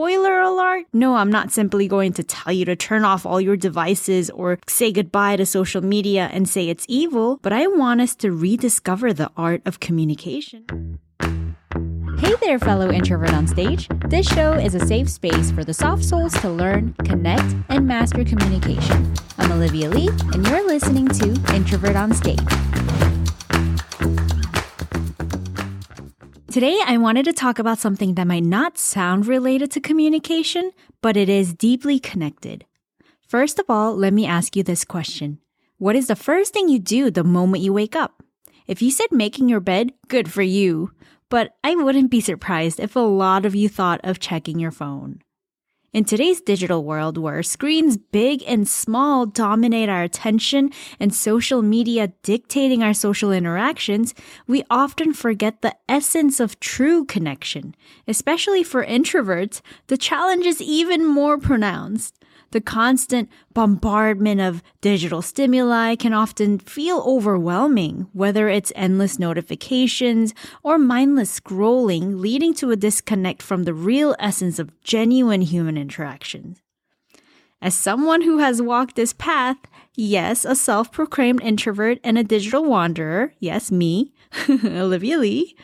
spoiler alert, no, I'm not simply going to tell you to turn off all your devices or say goodbye to social media and say it's evil, but I want us to rediscover the art of communication. Hey there, fellow introvert on stage. This show is a safe space for the soft souls to learn, connect, and master communication. I'm Olivia Lee, and you're listening to Introvert on Stage. Today, I wanted to talk about something that might not sound related to communication, but it is deeply connected. First of all, let me ask you this question What is the first thing you do the moment you wake up? If you said making your bed, good for you. But I wouldn't be surprised if a lot of you thought of checking your phone. In today's digital world where screens big and small dominate our attention and social media dictating our social interactions, we often forget the essence of true connection. Especially for introverts, the challenge is even more pronounced. The constant bombardment of digital stimuli can often feel overwhelming, whether it's endless notifications or mindless scrolling, leading to a disconnect from the real essence of genuine human interactions. As someone who has walked this path, yes, a self proclaimed introvert and a digital wanderer, yes, me, Olivia Lee,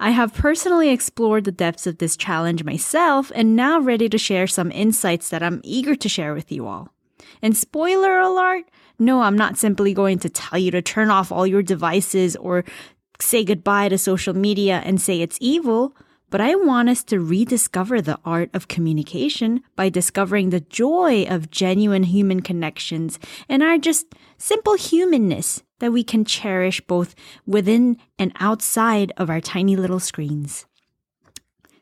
I have personally explored the depths of this challenge myself and now ready to share some insights that I'm eager to share with you all. And spoiler alert, no, I'm not simply going to tell you to turn off all your devices or say goodbye to social media and say it's evil, but I want us to rediscover the art of communication by discovering the joy of genuine human connections and our just simple humanness that we can cherish both within and outside of our tiny little screens.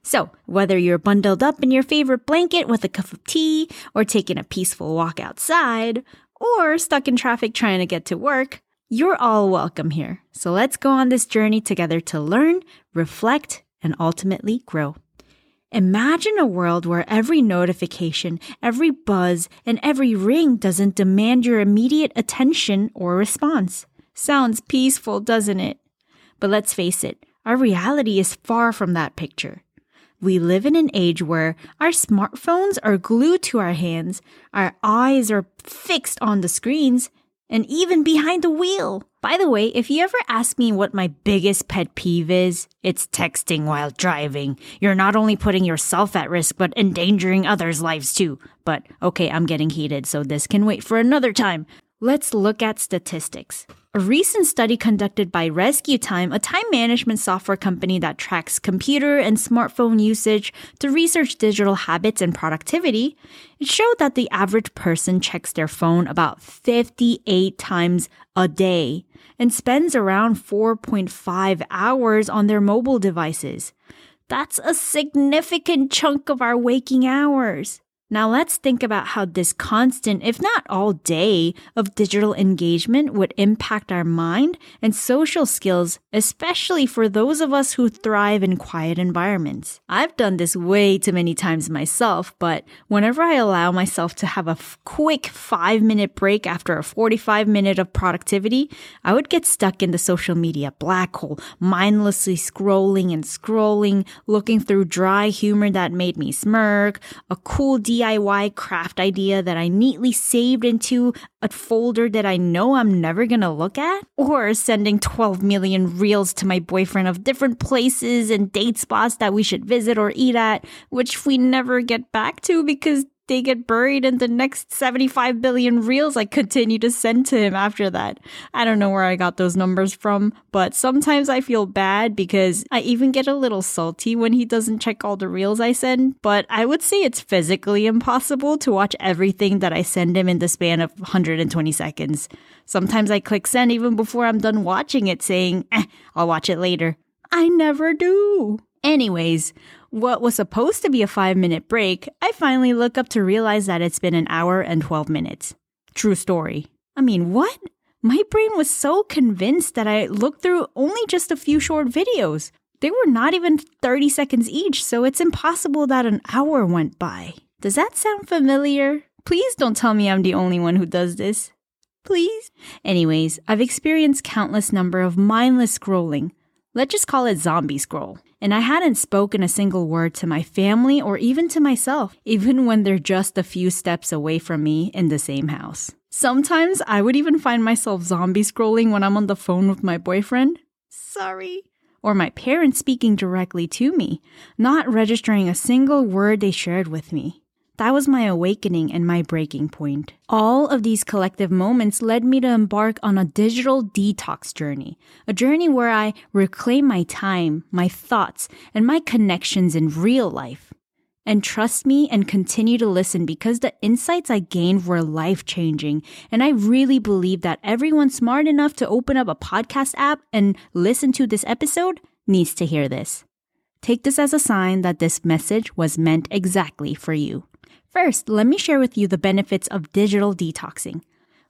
So, whether you're bundled up in your favorite blanket with a cup of tea, or taking a peaceful walk outside, or stuck in traffic trying to get to work, you're all welcome here. So let's go on this journey together to learn, reflect, and ultimately grow. Imagine a world where every notification, every buzz, and every ring doesn't demand your immediate attention or response. Sounds peaceful, doesn't it? But let's face it, our reality is far from that picture. We live in an age where our smartphones are glued to our hands, our eyes are fixed on the screens, and even behind the wheel. By the way, if you ever ask me what my biggest pet peeve is, it's texting while driving. You're not only putting yourself at risk, but endangering others' lives too. But okay, I'm getting heated, so this can wait for another time. Let's look at statistics. A recent study conducted by RescueTime, a time management software company that tracks computer and smartphone usage to research digital habits and productivity, it showed that the average person checks their phone about 58 times a day and spends around 4.5 hours on their mobile devices. That's a significant chunk of our waking hours. Now let's think about how this constant, if not all day, of digital engagement would impact our mind and social skills, especially for those of us who thrive in quiet environments. I've done this way too many times myself, but whenever I allow myself to have a f- quick five minute break after a 45 minute of productivity, I would get stuck in the social media black hole, mindlessly scrolling and scrolling, looking through dry humor that made me smirk, a cool DIY DIY craft idea that I neatly saved into a folder that I know I'm never gonna look at, or sending 12 million reels to my boyfriend of different places and date spots that we should visit or eat at, which we never get back to because they get buried in the next 75 billion reels I continue to send to him after that. I don't know where I got those numbers from, but sometimes I feel bad because I even get a little salty when he doesn't check all the reels I send, but I would say it's physically impossible to watch everything that I send him in the span of 120 seconds. Sometimes I click send even before I'm done watching it saying, eh, I'll watch it later. I never do. Anyways, what was supposed to be a five minute break, I finally look up to realize that it's been an hour and 12 minutes. True story. I mean, what? My brain was so convinced that I looked through only just a few short videos. They were not even 30 seconds each, so it's impossible that an hour went by. Does that sound familiar? Please don't tell me I'm the only one who does this. Please? Anyways, I've experienced countless number of mindless scrolling. Let's just call it zombie scroll. And I hadn't spoken a single word to my family or even to myself, even when they're just a few steps away from me in the same house. Sometimes I would even find myself zombie scrolling when I'm on the phone with my boyfriend. Sorry. Or my parents speaking directly to me, not registering a single word they shared with me. That was my awakening and my breaking point. All of these collective moments led me to embark on a digital detox journey, a journey where I reclaim my time, my thoughts, and my connections in real life. And trust me and continue to listen because the insights I gained were life changing. And I really believe that everyone smart enough to open up a podcast app and listen to this episode needs to hear this. Take this as a sign that this message was meant exactly for you. First, let me share with you the benefits of digital detoxing.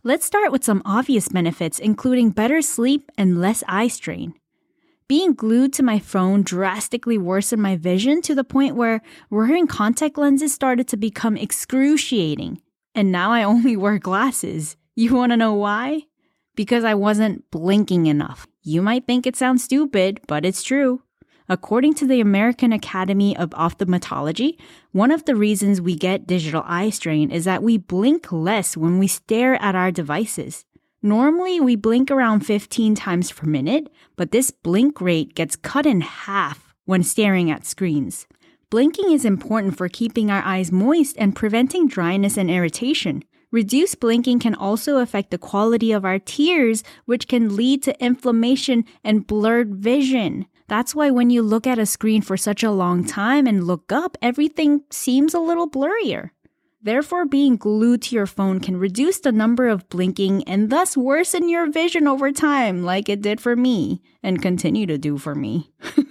Let's start with some obvious benefits, including better sleep and less eye strain. Being glued to my phone drastically worsened my vision to the point where wearing contact lenses started to become excruciating. And now I only wear glasses. You want to know why? Because I wasn't blinking enough. You might think it sounds stupid, but it's true. According to the American Academy of Ophthalmology, one of the reasons we get digital eye strain is that we blink less when we stare at our devices. Normally, we blink around 15 times per minute, but this blink rate gets cut in half when staring at screens. Blinking is important for keeping our eyes moist and preventing dryness and irritation. Reduced blinking can also affect the quality of our tears, which can lead to inflammation and blurred vision. That's why when you look at a screen for such a long time and look up, everything seems a little blurrier. Therefore, being glued to your phone can reduce the number of blinking and thus worsen your vision over time, like it did for me and continue to do for me.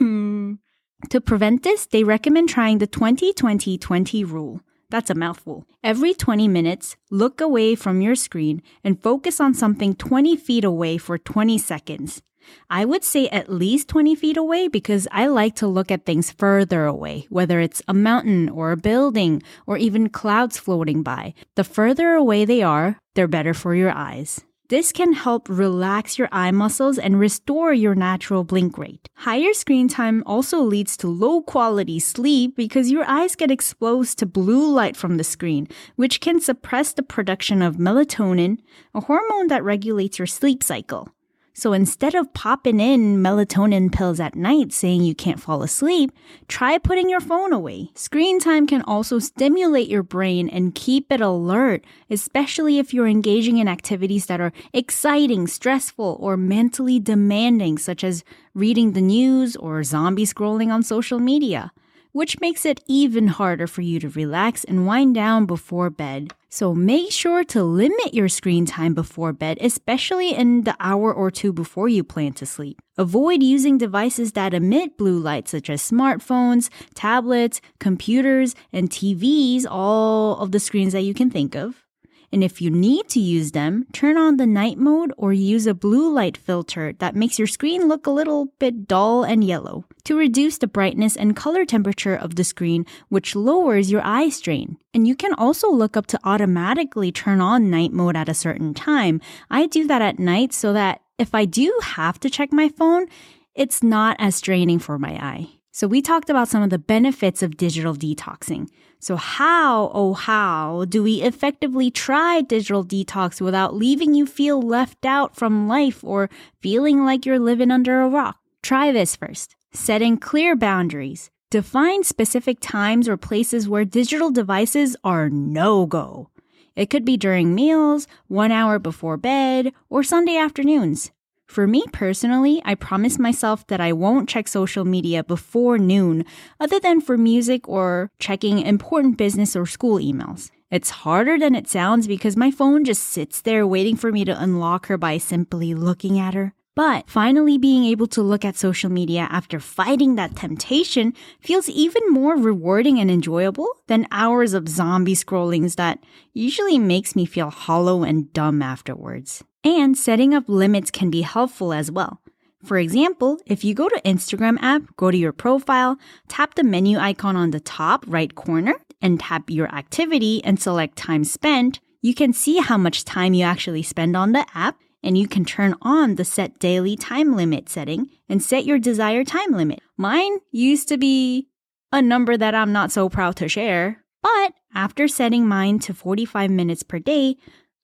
to prevent this, they recommend trying the 20 20 20 rule. That's a mouthful. Every 20 minutes, look away from your screen and focus on something 20 feet away for 20 seconds. I would say at least 20 feet away because I like to look at things further away, whether it's a mountain or a building or even clouds floating by. The further away they are, they're better for your eyes. This can help relax your eye muscles and restore your natural blink rate. Higher screen time also leads to low quality sleep because your eyes get exposed to blue light from the screen, which can suppress the production of melatonin, a hormone that regulates your sleep cycle. So instead of popping in melatonin pills at night saying you can't fall asleep, try putting your phone away. Screen time can also stimulate your brain and keep it alert, especially if you're engaging in activities that are exciting, stressful, or mentally demanding, such as reading the news or zombie scrolling on social media which makes it even harder for you to relax and wind down before bed. So make sure to limit your screen time before bed, especially in the hour or two before you plan to sleep. Avoid using devices that emit blue light, such as smartphones, tablets, computers, and TVs, all of the screens that you can think of. And if you need to use them, turn on the night mode or use a blue light filter that makes your screen look a little bit dull and yellow to reduce the brightness and color temperature of the screen, which lowers your eye strain. And you can also look up to automatically turn on night mode at a certain time. I do that at night so that if I do have to check my phone, it's not as straining for my eye. So we talked about some of the benefits of digital detoxing. So how, oh how, do we effectively try digital detox without leaving you feel left out from life or feeling like you're living under a rock? Try this first. Setting clear boundaries. Define specific times or places where digital devices are no go. It could be during meals, one hour before bed, or Sunday afternoons. For me personally, I promise myself that I won't check social media before noon, other than for music or checking important business or school emails. It's harder than it sounds because my phone just sits there waiting for me to unlock her by simply looking at her. But finally being able to look at social media after fighting that temptation feels even more rewarding and enjoyable than hours of zombie scrollings that usually makes me feel hollow and dumb afterwards. And setting up limits can be helpful as well. For example, if you go to Instagram app, go to your profile, tap the menu icon on the top right corner, and tap your activity and select time spent, you can see how much time you actually spend on the app and you can turn on the set daily time limit setting and set your desired time limit. Mine used to be a number that I'm not so proud to share, but after setting mine to 45 minutes per day,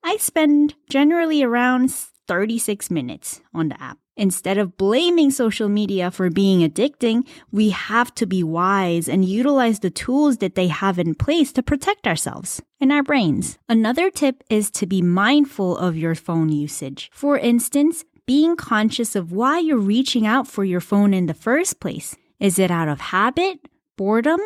I spend generally around 36 minutes on the app. Instead of blaming social media for being addicting, we have to be wise and utilize the tools that they have in place to protect ourselves and our brains. Another tip is to be mindful of your phone usage. For instance, being conscious of why you're reaching out for your phone in the first place. Is it out of habit, boredom,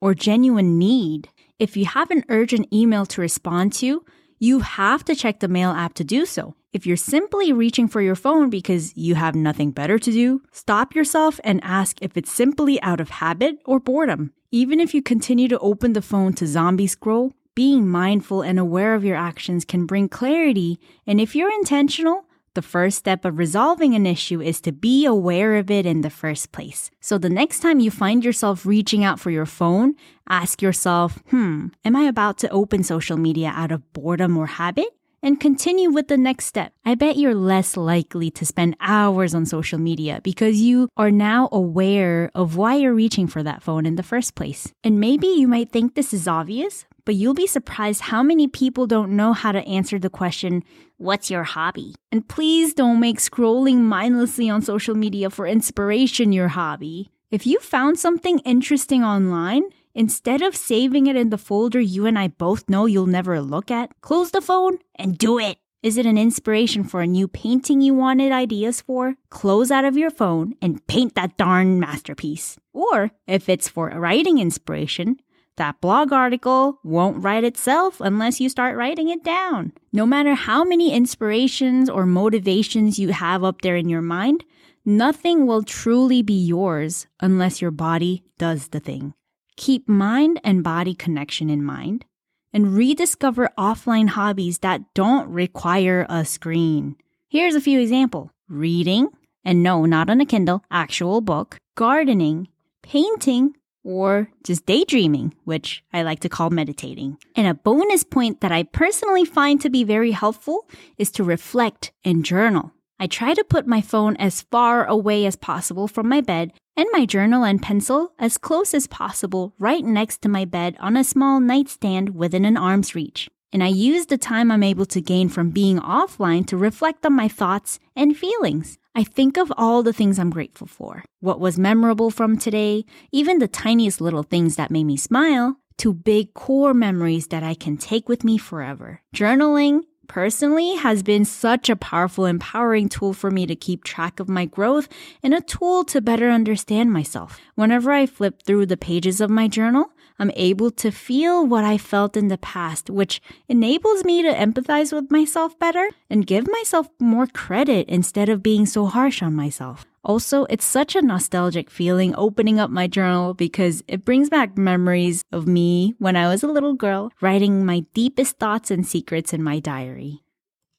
or genuine need? If you have an urgent email to respond to, you have to check the mail app to do so. If you're simply reaching for your phone because you have nothing better to do, stop yourself and ask if it's simply out of habit or boredom. Even if you continue to open the phone to zombie scroll, being mindful and aware of your actions can bring clarity, and if you're intentional, the first step of resolving an issue is to be aware of it in the first place. So the next time you find yourself reaching out for your phone, ask yourself, hmm, am I about to open social media out of boredom or habit? And continue with the next step. I bet you're less likely to spend hours on social media because you are now aware of why you're reaching for that phone in the first place. And maybe you might think this is obvious, but you'll be surprised how many people don't know how to answer the question, What's your hobby? And please don't make scrolling mindlessly on social media for inspiration your hobby. If you found something interesting online, Instead of saving it in the folder you and I both know you'll never look at, close the phone and do it. Is it an inspiration for a new painting you wanted ideas for? Close out of your phone and paint that darn masterpiece. Or if it's for writing inspiration, that blog article won't write itself unless you start writing it down. No matter how many inspirations or motivations you have up there in your mind, nothing will truly be yours unless your body does the thing. Keep mind and body connection in mind and rediscover offline hobbies that don't require a screen. Here's a few examples reading, and no, not on a Kindle, actual book, gardening, painting, or just daydreaming, which I like to call meditating. And a bonus point that I personally find to be very helpful is to reflect and journal. I try to put my phone as far away as possible from my bed and my journal and pencil as close as possible right next to my bed on a small nightstand within an arm's reach. And I use the time I'm able to gain from being offline to reflect on my thoughts and feelings. I think of all the things I'm grateful for, what was memorable from today, even the tiniest little things that made me smile, to big core memories that I can take with me forever. Journaling personally has been such a powerful, empowering tool for me to keep track of my growth and a tool to better understand myself. Whenever I flip through the pages of my journal, I'm able to feel what I felt in the past, which enables me to empathize with myself better and give myself more credit instead of being so harsh on myself. Also, it's such a nostalgic feeling opening up my journal because it brings back memories of me when I was a little girl writing my deepest thoughts and secrets in my diary.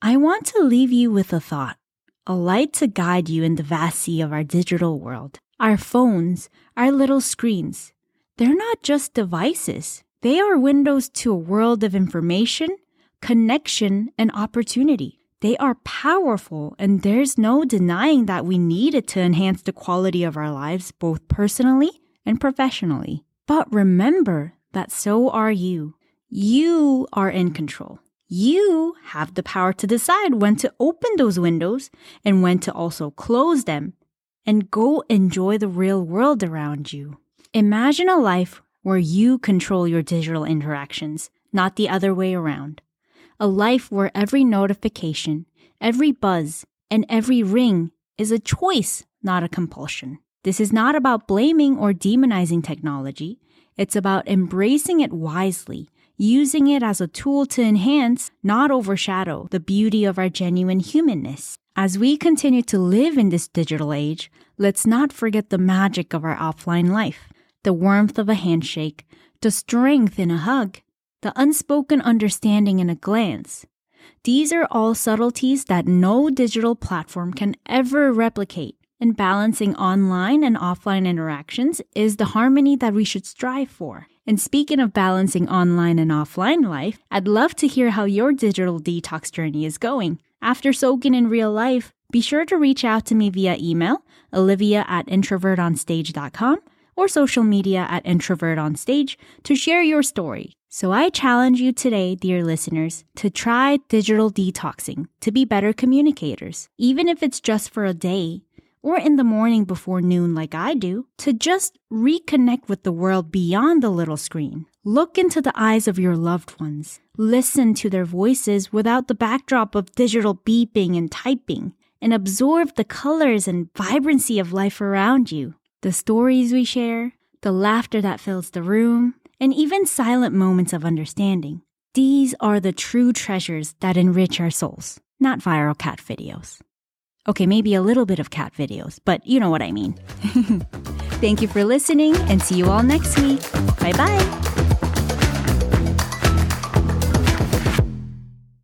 I want to leave you with a thought, a light to guide you in the vast sea of our digital world. Our phones, our little screens, they're not just devices. They are windows to a world of information, connection, and opportunity. They are powerful, and there's no denying that we need it to enhance the quality of our lives, both personally and professionally. But remember that so are you. You are in control. You have the power to decide when to open those windows and when to also close them and go enjoy the real world around you. Imagine a life where you control your digital interactions, not the other way around a life where every notification, every buzz, and every ring is a choice, not a compulsion. This is not about blaming or demonizing technology. It's about embracing it wisely, using it as a tool to enhance, not overshadow, the beauty of our genuine humanness. As we continue to live in this digital age, let's not forget the magic of our offline life, the warmth of a handshake, the strength in a hug, the unspoken understanding in a glance. These are all subtleties that no digital platform can ever replicate. And balancing online and offline interactions is the harmony that we should strive for. And speaking of balancing online and offline life, I'd love to hear how your digital detox journey is going. After soaking in real life, be sure to reach out to me via email, olivia at introvertonstage.com, or social media at introvertonstage to share your story. So I challenge you today, dear listeners, to try digital detoxing to be better communicators, even if it's just for a day or in the morning before noon, like I do, to just reconnect with the world beyond the little screen. Look into the eyes of your loved ones. Listen to their voices without the backdrop of digital beeping and typing, and absorb the colors and vibrancy of life around you. The stories we share, the laughter that fills the room, and even silent moments of understanding. These are the true treasures that enrich our souls, not viral cat videos. Okay, maybe a little bit of cat videos, but you know what I mean. Thank you for listening and see you all next week. Bye bye.